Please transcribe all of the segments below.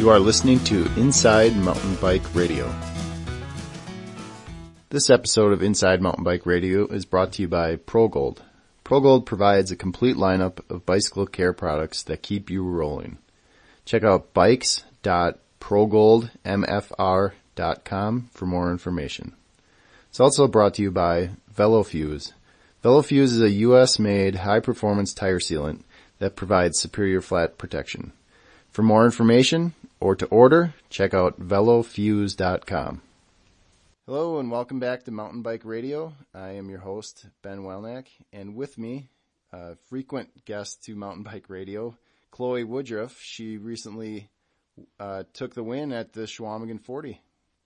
You are listening to Inside Mountain Bike Radio. This episode of Inside Mountain Bike Radio is brought to you by ProGold. ProGold provides a complete lineup of bicycle care products that keep you rolling. Check out bikes.progoldmfr.com for more information. It's also brought to you by VeloFuse. VeloFuse is a US made high performance tire sealant that provides superior flat protection. For more information or to order, check out velofuse.com. Hello and welcome back to Mountain Bike Radio. I am your host, Ben Welnack, and with me, a frequent guest to Mountain Bike Radio, Chloe Woodruff. She recently uh, took the win at the Chequamegon 40.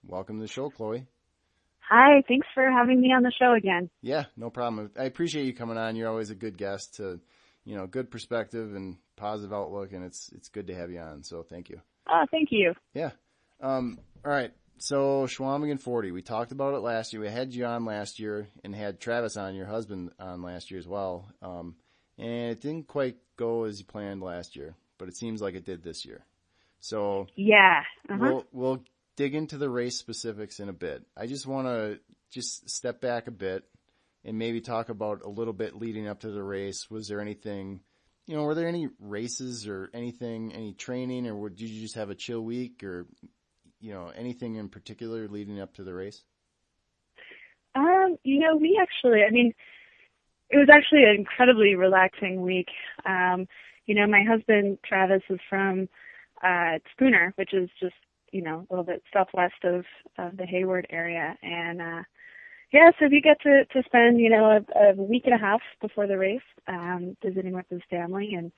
Welcome to the show, Chloe. Hi, thanks for having me on the show again. Yeah, no problem. I appreciate you coming on. You're always a good guest to, you know, good perspective and positive outlook, and it's it's good to have you on. So thank you. Oh, thank you. Yeah. Um, all right. So Chequamegon 40, we talked about it last year. We had you on last year and had Travis on, your husband, on last year as well. Um, and it didn't quite go as you planned last year, but it seems like it did this year. So yeah, uh-huh. we'll we'll dig into the race specifics in a bit. I just want to just step back a bit and maybe talk about a little bit leading up to the race. Was there anything, you know, were there any races or anything, any training, or did you just have a chill week, or you know, anything in particular leading up to the race? Um, you know, we actually, I mean, it was actually an incredibly relaxing week. Um, you know, my husband Travis is from uh Spooner, which is just you know a little bit southwest of of the Hayward area, and uh yeah, so we get to to spend you know a, a week and a half before the race um visiting with his family and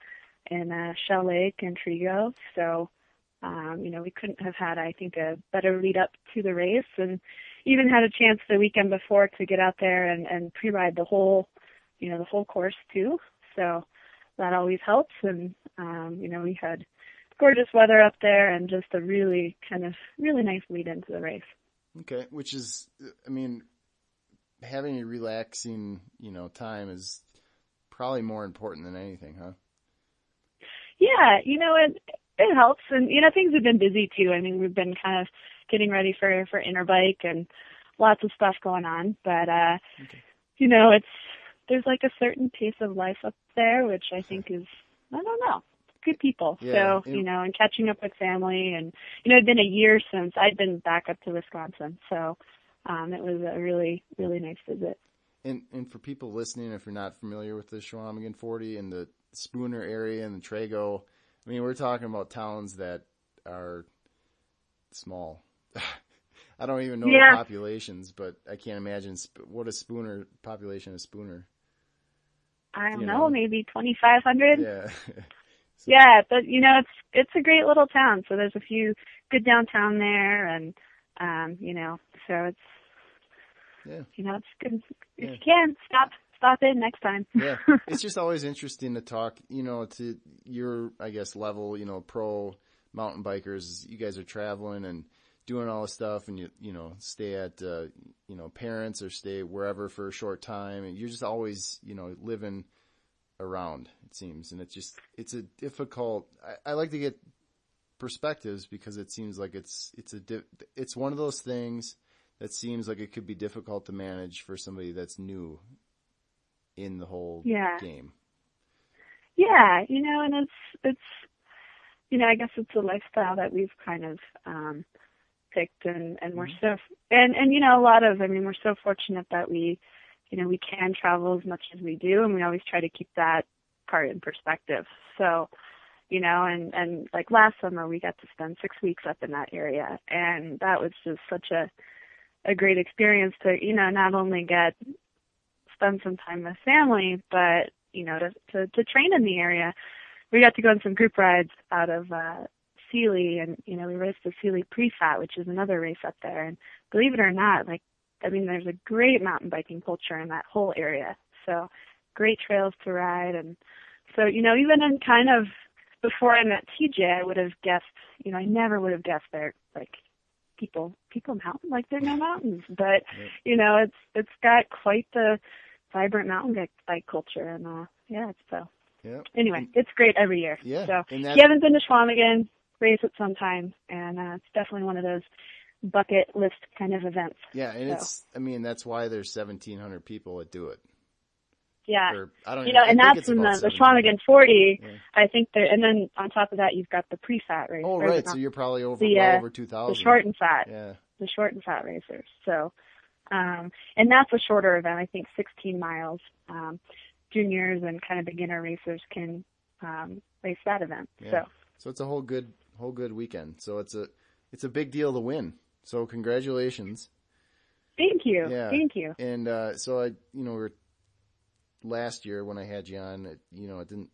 in uh, Shell Lake and Trego. So um, you know, we couldn't have had, I think, a better lead up to the race and even had a chance the weekend before to get out there and, and pre-ride the whole, you know, the whole course too. So that always helps. And, um, you know, we had gorgeous weather up there and just a really kind of really nice lead into the race. Okay. Which is, I mean, having a relaxing, you know, time is probably more important than anything, huh? Yeah, you know, it it helps, and you know things have been busy too. I mean, we've been kind of getting ready for for Interbike and lots of stuff going on, but uh, okay. you know, it's there's like a certain pace of life up there, which I think is I don't know good people. Yeah, so, you know, and catching up with family and, you know, it'd been a year since I'd been back up to Wisconsin. So, um, it was a really, really nice visit. And, and for people listening, if you're not familiar with the Chequamegon 40 and the Spooner area and the Trego, I mean, we're talking about towns that are small. I don't even know yeah. the populations, but I can't imagine what a Spooner population is Spooner. I don't you know, know, maybe twenty five hundred. Yeah. so. Yeah, but you know, it's it's a great little town. So there's a few good downtown there, and um, you know, so it's yeah, you know, it's good if yeah. you can stop stop in next time. yeah, it's just always interesting to talk. You know, to your I guess level. You know, pro mountain bikers. You guys are traveling and doing all this stuff, and you you know stay at uh, you know parents or stay wherever for a short time, and you're just always you know living around. It seems, and it's just it's a difficult. I, I like to get perspectives because it seems like it's it's a di- it's one of those things that seems like it could be difficult to manage for somebody that's new in the whole yeah. game. Yeah, you know, and it's it's you know, I guess it's a lifestyle that we've kind of um picked and and we're mm-hmm. so and and you know, a lot of I mean, we're so fortunate that we you know, we can travel as much as we do and we always try to keep that part in perspective. So, you know, and and like last summer we got to spend 6 weeks up in that area and that was just such a a great experience to, you know, not only get spend some time with family, but you know, to to, to train in the area. We got to go on some group rides out of uh Seeley and you know, we raced the Seeley Prefat, which is another race up there. And believe it or not, like I mean there's a great mountain biking culture in that whole area. So great trails to ride and so, you know, even in kind of before I met TJ I would have guessed you know, I never would have guessed there like people people mountain like there are no mountains. But you know, it's it's got quite the vibrant mountain bike culture, and uh, yeah, it's so. Yeah. Anyway, it's great every year. Yeah. So if you haven't been to Chequamegon, race it sometime, and uh, it's definitely one of those bucket list kind of events. Yeah, and So. it's I mean that's why there's 1700 people that do it. Yeah. Or, I don't You even- know, and that's in the, the Chequamegon 40. Yeah. I think there, and then on top of that, you've got the pre-fat race. Oh right, so you're probably over the, well uh, over 2000. the short and fat, Yeah. the short and fat racers. So, um, and that's a shorter event. I think 16 miles. Um, juniors and kind of beginner racers can um, race that event. Yeah. So, So it's a whole good whole good weekend. So it's a it's a big deal to win. So congratulations. thank you, Yeah. thank you. And uh, so I, you know, we're, last year when I had you on, it, you know, it didn't.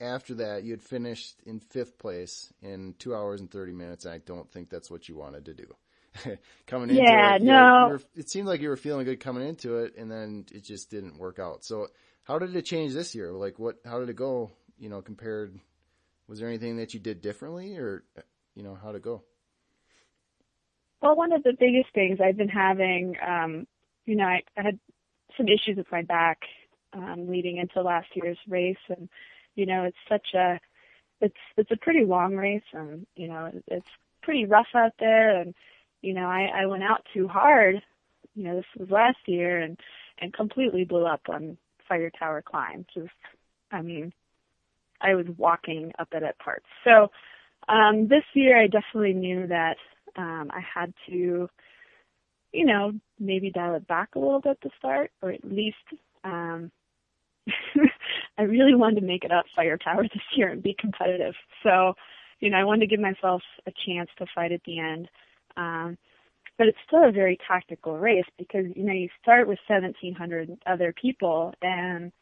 After that, you had finished in fifth place in two hours and thirty minutes, and I don't think that's what you wanted to do. coming into Yeah, it, you no. were- it seemed like you were feeling good coming into it, and then it just didn't work out. So, how did it change this year? Like, what? How did it go? You know, compared. Was there anything that you did differently, or you know, how'd it go? Well, one of the biggest things I've been having, um, you know, I, I had some issues with my back um, leading into last year's race, and you know, it's such a, it's it's a pretty long race, and you know, it's pretty rough out there, and you know, I, I went out too hard. You know, this was last year, and and completely blew up on Fire Tower climb. Just, I mean, I was walking up it at parts. So um, this year, I definitely knew that um, I had to, you know, maybe dial it back a little bit to start, or at least um, I really wanted to make it up Fire Tower this year and be competitive. So, you know, I wanted to give myself a chance to fight at the end. Um, but it's still a very tactical race because, you know, you start with 1,700 other people and,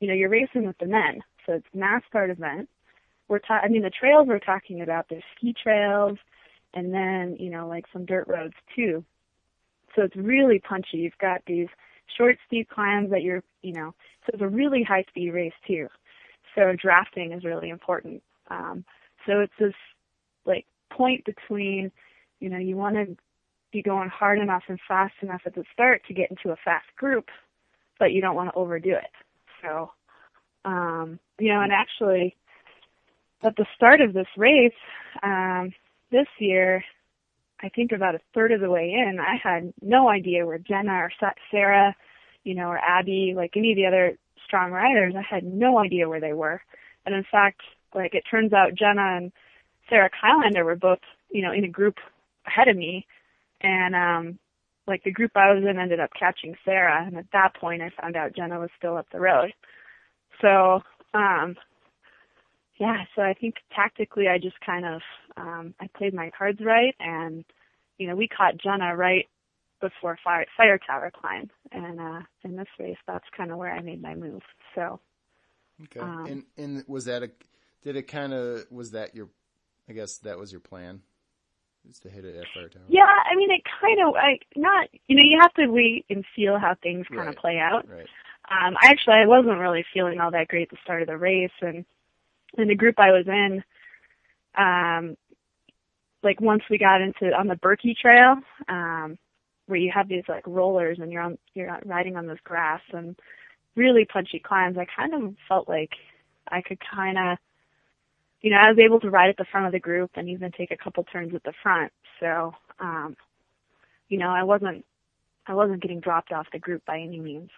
you know, you're racing with the men. So it's start event. We're ta- I mean, the trails we're talking about, there's ski trails and then, you know, like some dirt roads too. So it's really punchy. You've got these short, steep climbs that you're, you know, so it's a really high speed race too. So drafting is really important. Um, so it's this like point between, you know, you want to be going hard enough and fast enough at the start to get into a fast group, but you don't want to overdo it. So, um, you know, and actually at the start of this race, um, this year, I think about a third of the way in, I had no idea where Jenna or Sa- Sarah, you know, or Abby, like any of the other strong riders, I had no idea where they were. And in fact, like it turns out Jenna and Sarah Kylander were both, you know, in a group ahead of me. And, um, like the group I was in ended up catching Sarah. And at that point I found out Jenna was still up the road. So, um, yeah, so I think tactically I just kind of um I played my cards right and you know, we caught Jenna right before fire fire tower climb and uh in this race that's kind of where I made my move. So Okay. Um, and and was that a did it kind of was that your I guess that was your plan? Is to hit it at Fire Tower. yeah, I mean it kind of like not you know, you have to wait and feel how things kind of Right. play out. Right. Um I actually I wasn't really feeling all that great at the start of the race and in the group I was in um like once we got into on the Birkie Trail, um, where you have these like rollers and you're on you're riding on this grass and really punchy climbs, I kind of felt like I could kind of, you know, I was able to ride at the front of the group and even take a couple turns at the front. So, um, you know, I wasn't I wasn't getting dropped off the group by any means.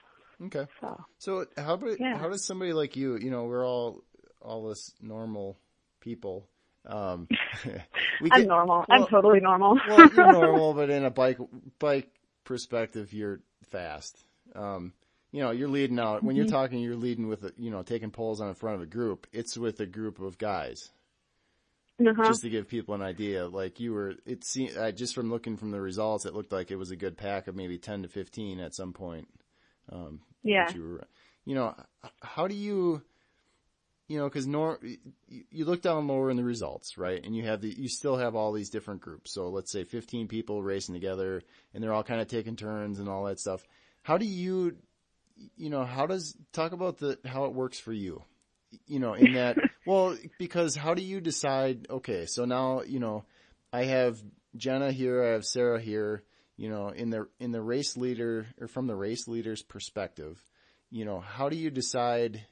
Okay. So So how about Yeah. how does somebody like you, you know, we're all all this normal people. Um we I'm normal. well- I'm totally normal. well, you're normal, but in a bike bike perspective, you're fast. Um, you know, you're leading out when you're Mm-hmm. talking. You're leading with, a, you know, taking poles on the front of a group. It's with a group of guys. uh-huh. Just to give people an idea, like you were, it seemed uh, just from looking from the results, it looked like it was a good pack of maybe ten to fifteen at some point. Um, yeah. you were, you know, how do you, you know, because nor you, you look down lower in the results, right? And you have the, you still have all these different groups. So let's say 15 people racing together, and they're all kind of taking turns and all that stuff. How do you, you know, how does talk about the how it works for you? You know, in that, well, because how do you decide? Okay, so now you know, I have Jenna here, I have Sarah here. You know, in the in the race leader or from the race leader's perspective, you know, how do you decide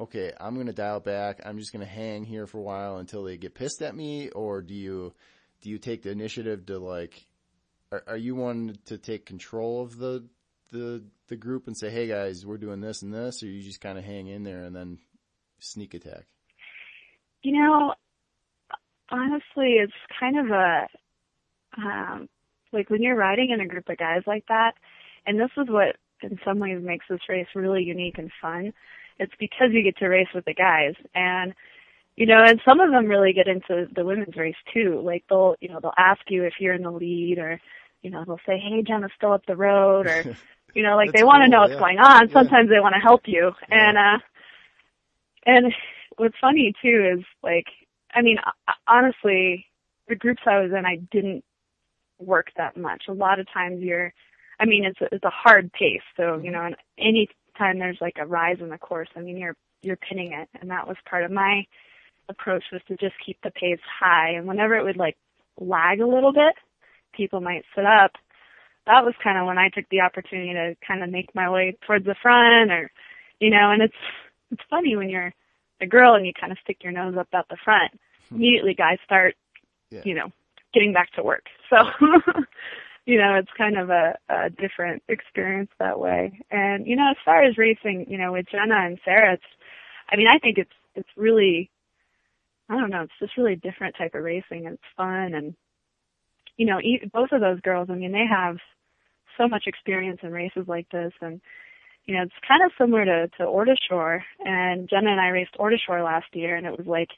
okay, I'm going to dial back. I'm just going to hang here for a while until they get pissed at me? Or do you, do you take the initiative to like, are, are you one to take control of the, the, the group and say, hey guys, we're doing this and this, or you just kind of hang in there and then sneak attack? You know, honestly, it's kind of a, um, like when you're riding in a group of guys like that, and this is what in some ways makes this race really unique and fun. It's because you get to race with the guys and you know, and some of them really get into the women's race too. Like they'll, you know, they'll ask you if you're in the lead or, you know, they'll say, Hey, Jenna's still up the road or, you know, like they want to know what's yeah. going on. Yeah. Sometimes they want to help you. Yeah. And, uh, and what's funny too is like, I mean, ho- honestly, the groups I was in, I didn't work that much. A lot of times you're, I mean, it's a, it's a hard pace. So, you know, and any time there's like a rise in the course, I mean, you're, you're pinning it. And that was part of my approach was to just keep the pace high. And whenever it would like lag a little bit, people might sit up. That was kind of when I took the opportunity to kind of make my way towards the front or, you know, and it's, it's funny when you're a girl and you kind of stick your nose up at the front. Immediately guys start, Yeah. you know, getting back to work. So, you know, it's kind of a, a different experience that way. And, you know, as far as racing, you know, with Jenna and Sarah, it's, I mean, I think it's, it's really, I don't know, it's just really a different type of racing. It's fun and, you know, both of those girls, I mean, they have so much experience in races like this and, you know, it's kind of similar to, to Ore to Shore and Jenna and I raced Ore to Shore last year and it was like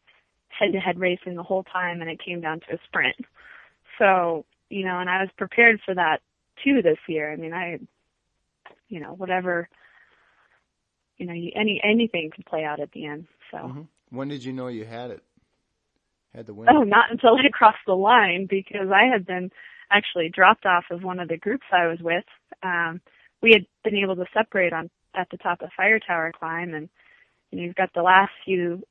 head to head racing the whole time and it came down to a sprint. So, you know, and I was prepared for that too this year. I mean, I, you know, whatever, you know, you, any, anything can play out at the end. So. Mhm. When did you know you had it? Had the win? Oh, not until I crossed the line because I had been actually dropped off of one of the groups I was with. Um, we had been able to separate on at the top of Fire Tower climb, and you know, you've got the last few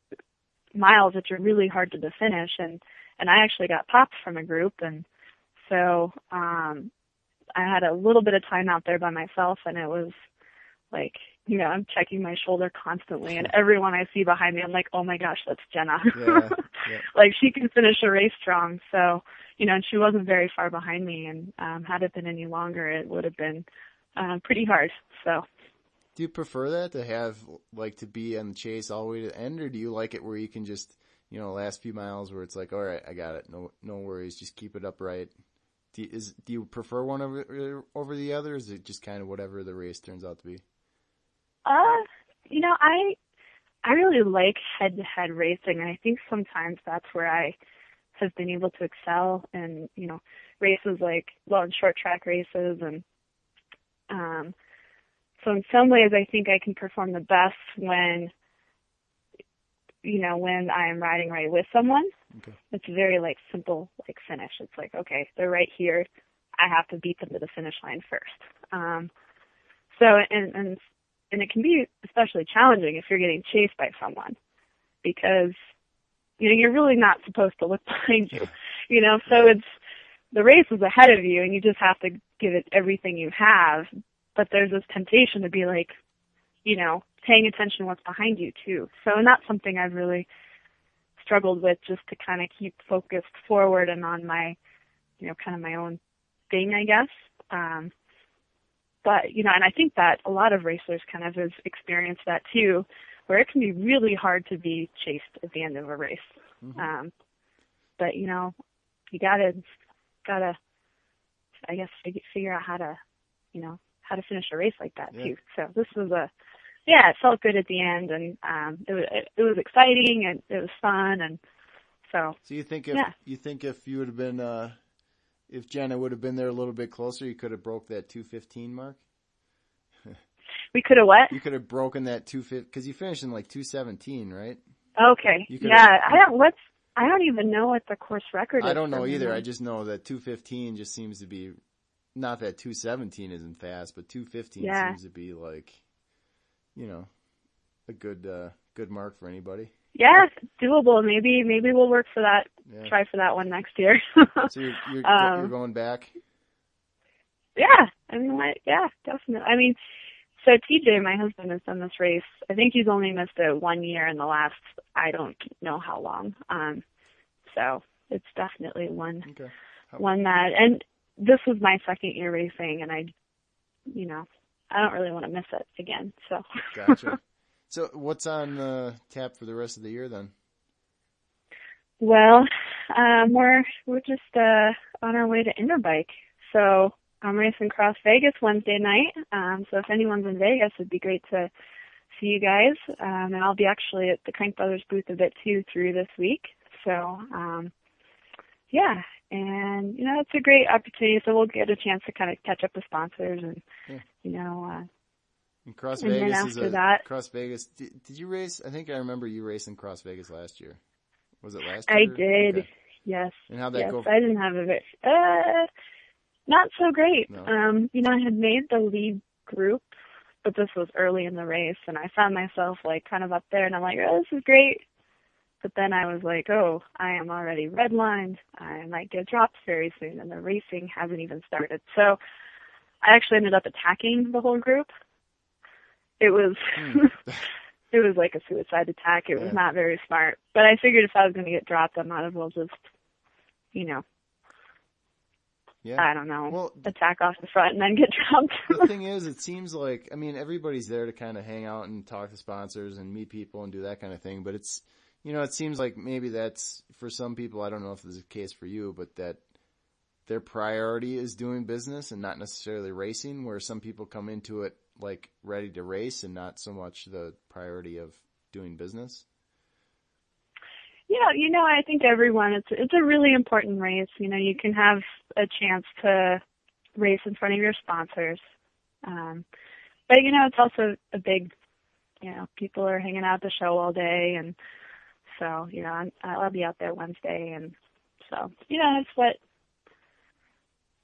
miles which are really hard to finish, and and I actually got popped from a group, and so um, I had a little bit of time out there by myself, and it was like you know I'm checking my shoulder constantly, and everyone I see behind me, I'm like, oh my gosh, that's Jenna. Yeah, yeah. like she can finish a race strong. So, you know, and she wasn't very far behind me and um had it been any longer it would have been um pretty hard. So Do you prefer that to have like to be on the chase all the way to the end, or do you like it where you can just you know last few miles where it's like, all right, I got it, no no worries, just keep it upright. Do you, is do you prefer one over over the other? Is it just kind of whatever the race turns out to be? uh you know, I I really like head to head racing and I think sometimes that's where I have been able to excel in, you know, races like in short track races and um so in some ways I think I can perform the best when you know, when I am riding right with someone. Okay. It's very like simple like finish. It's like, okay, they're right here. I have to beat them to the finish line first. Um so and and and it can be especially challenging if you're getting chased by someone because you know, you're really not supposed to look behind you. You know, so it's the race is ahead of you and you just have to give it everything you have. But there's this temptation to be like, you know, paying attention to what's behind you too. So and that's something I've really struggled with just to kind of keep focused forward and on my, you know, kind of my own thing, I guess. Um, but, you know, and I think that a lot of racers kind of have experienced that too, where it can be really hard to be chased at the end of a race. Mhm. Um, but, you know, you gotta, gotta, I guess, fig- figure out how to, you know, how to finish a race like that Yeah. too. So this was a, yeah, it felt good at the end and, um, it was, it, it was exciting and it was fun and so, So you think if Yeah. you think if you would have been uh if Jenna would have been there a little bit closer, you could have broke that 215 mark. we could have what? You could have broken that two fifteen because you finished in like 217, right? Okay. Yeah, I don't, what's, I don't even know what the course record is. I don't know either. I just know that 215 just seems to be not that 217 isn't fast, but 215 Yeah. seems to be like you know a good uh good mark for anybody. Yeah, doable. Maybe, maybe we'll work for that, Yeah. try for that one next year. So you're you're, Um, you're going back. yeah, I mean, like, yeah, definitely. I mean, So TJ, my husband, has done this race. I think he's only missed it one year in the last I don't know how long. Um, so it's definitely one Okay. One that and this was my second year racing and I you know, I don't really want to miss it again. So Gotcha. so what's on uh, tap for the rest of the year then? well, um we're we're just uh on our way to Interbike. So I'm racing Cross Vegas Wednesday night. Um so if anyone's in Vegas it'd be great to see you guys. Um and I'll be actually at the Crankbrothers booth a bit too through this week. So um yeah, and you know it's a great opportunity. So we'll get a chance to kind of catch up with sponsors and Yeah. you know uh, And Cross And then Vegas is a that- Cross Vegas. Did, did you race? I think I remember you racing Cross Vegas last year. Was it last year? I did. Okay. Yes. And how'd that yes. go? I didn't have a very uh not so great. No. Um, you know, I had made the lead group, but this was early in the race and I found myself like kind of up there and I'm like, Oh, this is great but then I was like, Oh, I am already redlined. I might get dropped very soon and the racing hasn't even started. So I actually ended up attacking the whole group. It was Hmm. it was like a suicide attack. It was Yeah. not very smart. But I figured if I was going to get dropped, I might as well just, you know, yeah. I don't know, Well, attack off the front and then get dropped. the thing is, it seems like I mean everybody's there to kind of hang out and talk to sponsors and meet people and do that kind of thing. But it's you know it seems like maybe that's for some people. I don't know if this is the case for you, but that their priority is doing business and not necessarily racing. Where some people come into it like ready to race and not so much the priority of doing business. yeah, you know, I think everyone, it's, it's a really important race. You know, you can have a chance to race in front of your sponsors. Um, but you know, it's also a big, you know, people are hanging out at the show all day and so, you know, I'm, I'll be out there Wednesday and so, you know, it's what,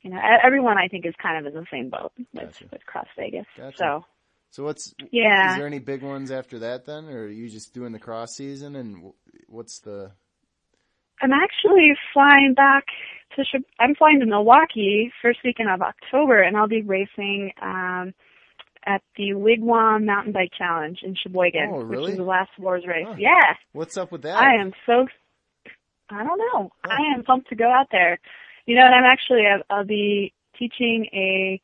you know, e- everyone I think is kind of in the same boat with, Gotcha. with Cross Vegas. Gotcha. So, So what's yeah. is there any big ones after that then, or are you just doing the cross season and what's the I'm actually flying back to, I'm flying to Milwaukee first weekend of October and I'll be racing, um, at the Wigwam Mountain Bike Challenge in Sheboygan, Oh, which is the last WORS race. Huh. Yeah. what's up with that? I am so, I don't know. Huh. I am pumped to go out there. You know, and I'm actually, I'll, I'll be teaching a,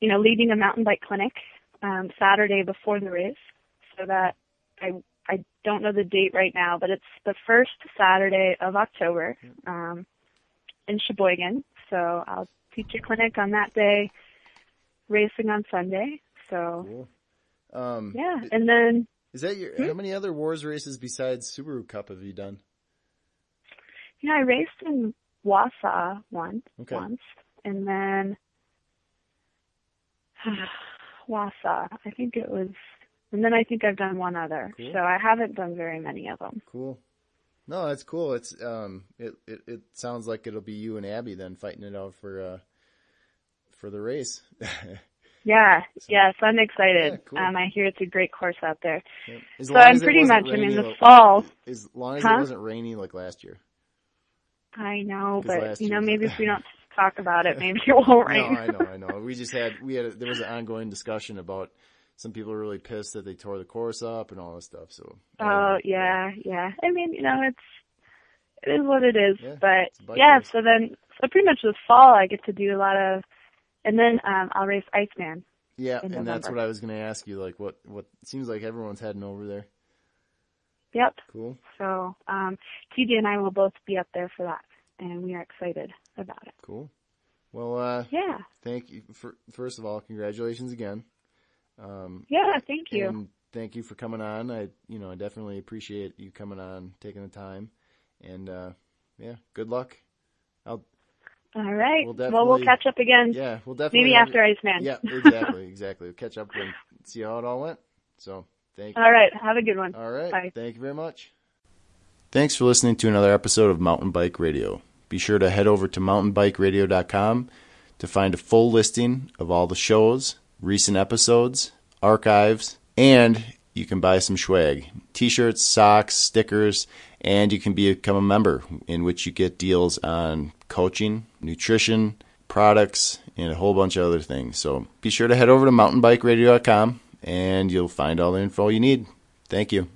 you know, leading a mountain bike clinic, um, Saturday before the race. So that I, I don't know the date right now, but it's the first Saturday of October, um, in Sheboygan. So I'll teach a clinic on that day, racing on Sunday. So Cool. Um, yeah, and then Is that your? Hmm? How many other WORS races besides Subaru Cup have you done? You know, I raced in Wausau once, Okay. once, and then Wausau. I think it was, and then I think I've done one other. Cool. So I haven't done very many of them. Cool. No, that's cool. It's um, it, it it sounds like it'll be you and Abby then fighting it out for uh for the race. Yeah, So- yes, I'm excited. Yeah, cool. Um, I hear it's a great course out there. As So I'm pretty much. I mean, the fall. As long as Huh? it wasn't rainy like last year. I know, but you know, maybe if we don't talk about it, maybe it won't rain. No, I know, I know. We just had we had a, there was an ongoing discussion about some people are really pissed that they tore the course up and all this stuff. So Oh yeah, yeah. I mean, you know, it's it is what it is. Yeah, but it's a bike yeah, so then so pretty much this fall I get to do a lot of and then um I'll race Iceman. yeah, and that's what I was going to ask you. Like, what what seems like everyone's heading over there. Yep. Cool. So um TJ and I will both be up there for that and we are excited about it. Cool. Well, uh, Yeah. thank you for first of all, congratulations again. Um, Yeah, thank you. and thank you for coming on. I, you know, I definitely appreciate you coming on, taking the time, and uh, yeah, good luck. I'll, All right. we'll well, we'll catch up again. yeah, we'll definitely Maybe after Iceman. Yeah, exactly, exactly. We'll catch up and see how it all went. So, thank you. All right. Have a good one. All right. Bye. Thank you very much. Thanks for listening to another episode of Mountain Bike Radio. Be sure to head over to mountainbikeradio.com to find a full listing of all the shows, recent episodes, archives, and you can buy some swag t shirts, socks, stickers, and you can become a member, in which you get deals on coaching, nutrition, products, and a whole bunch of other things. So be sure to head over to mountainbikeradio.com and you'll find all the info you need. Thank you.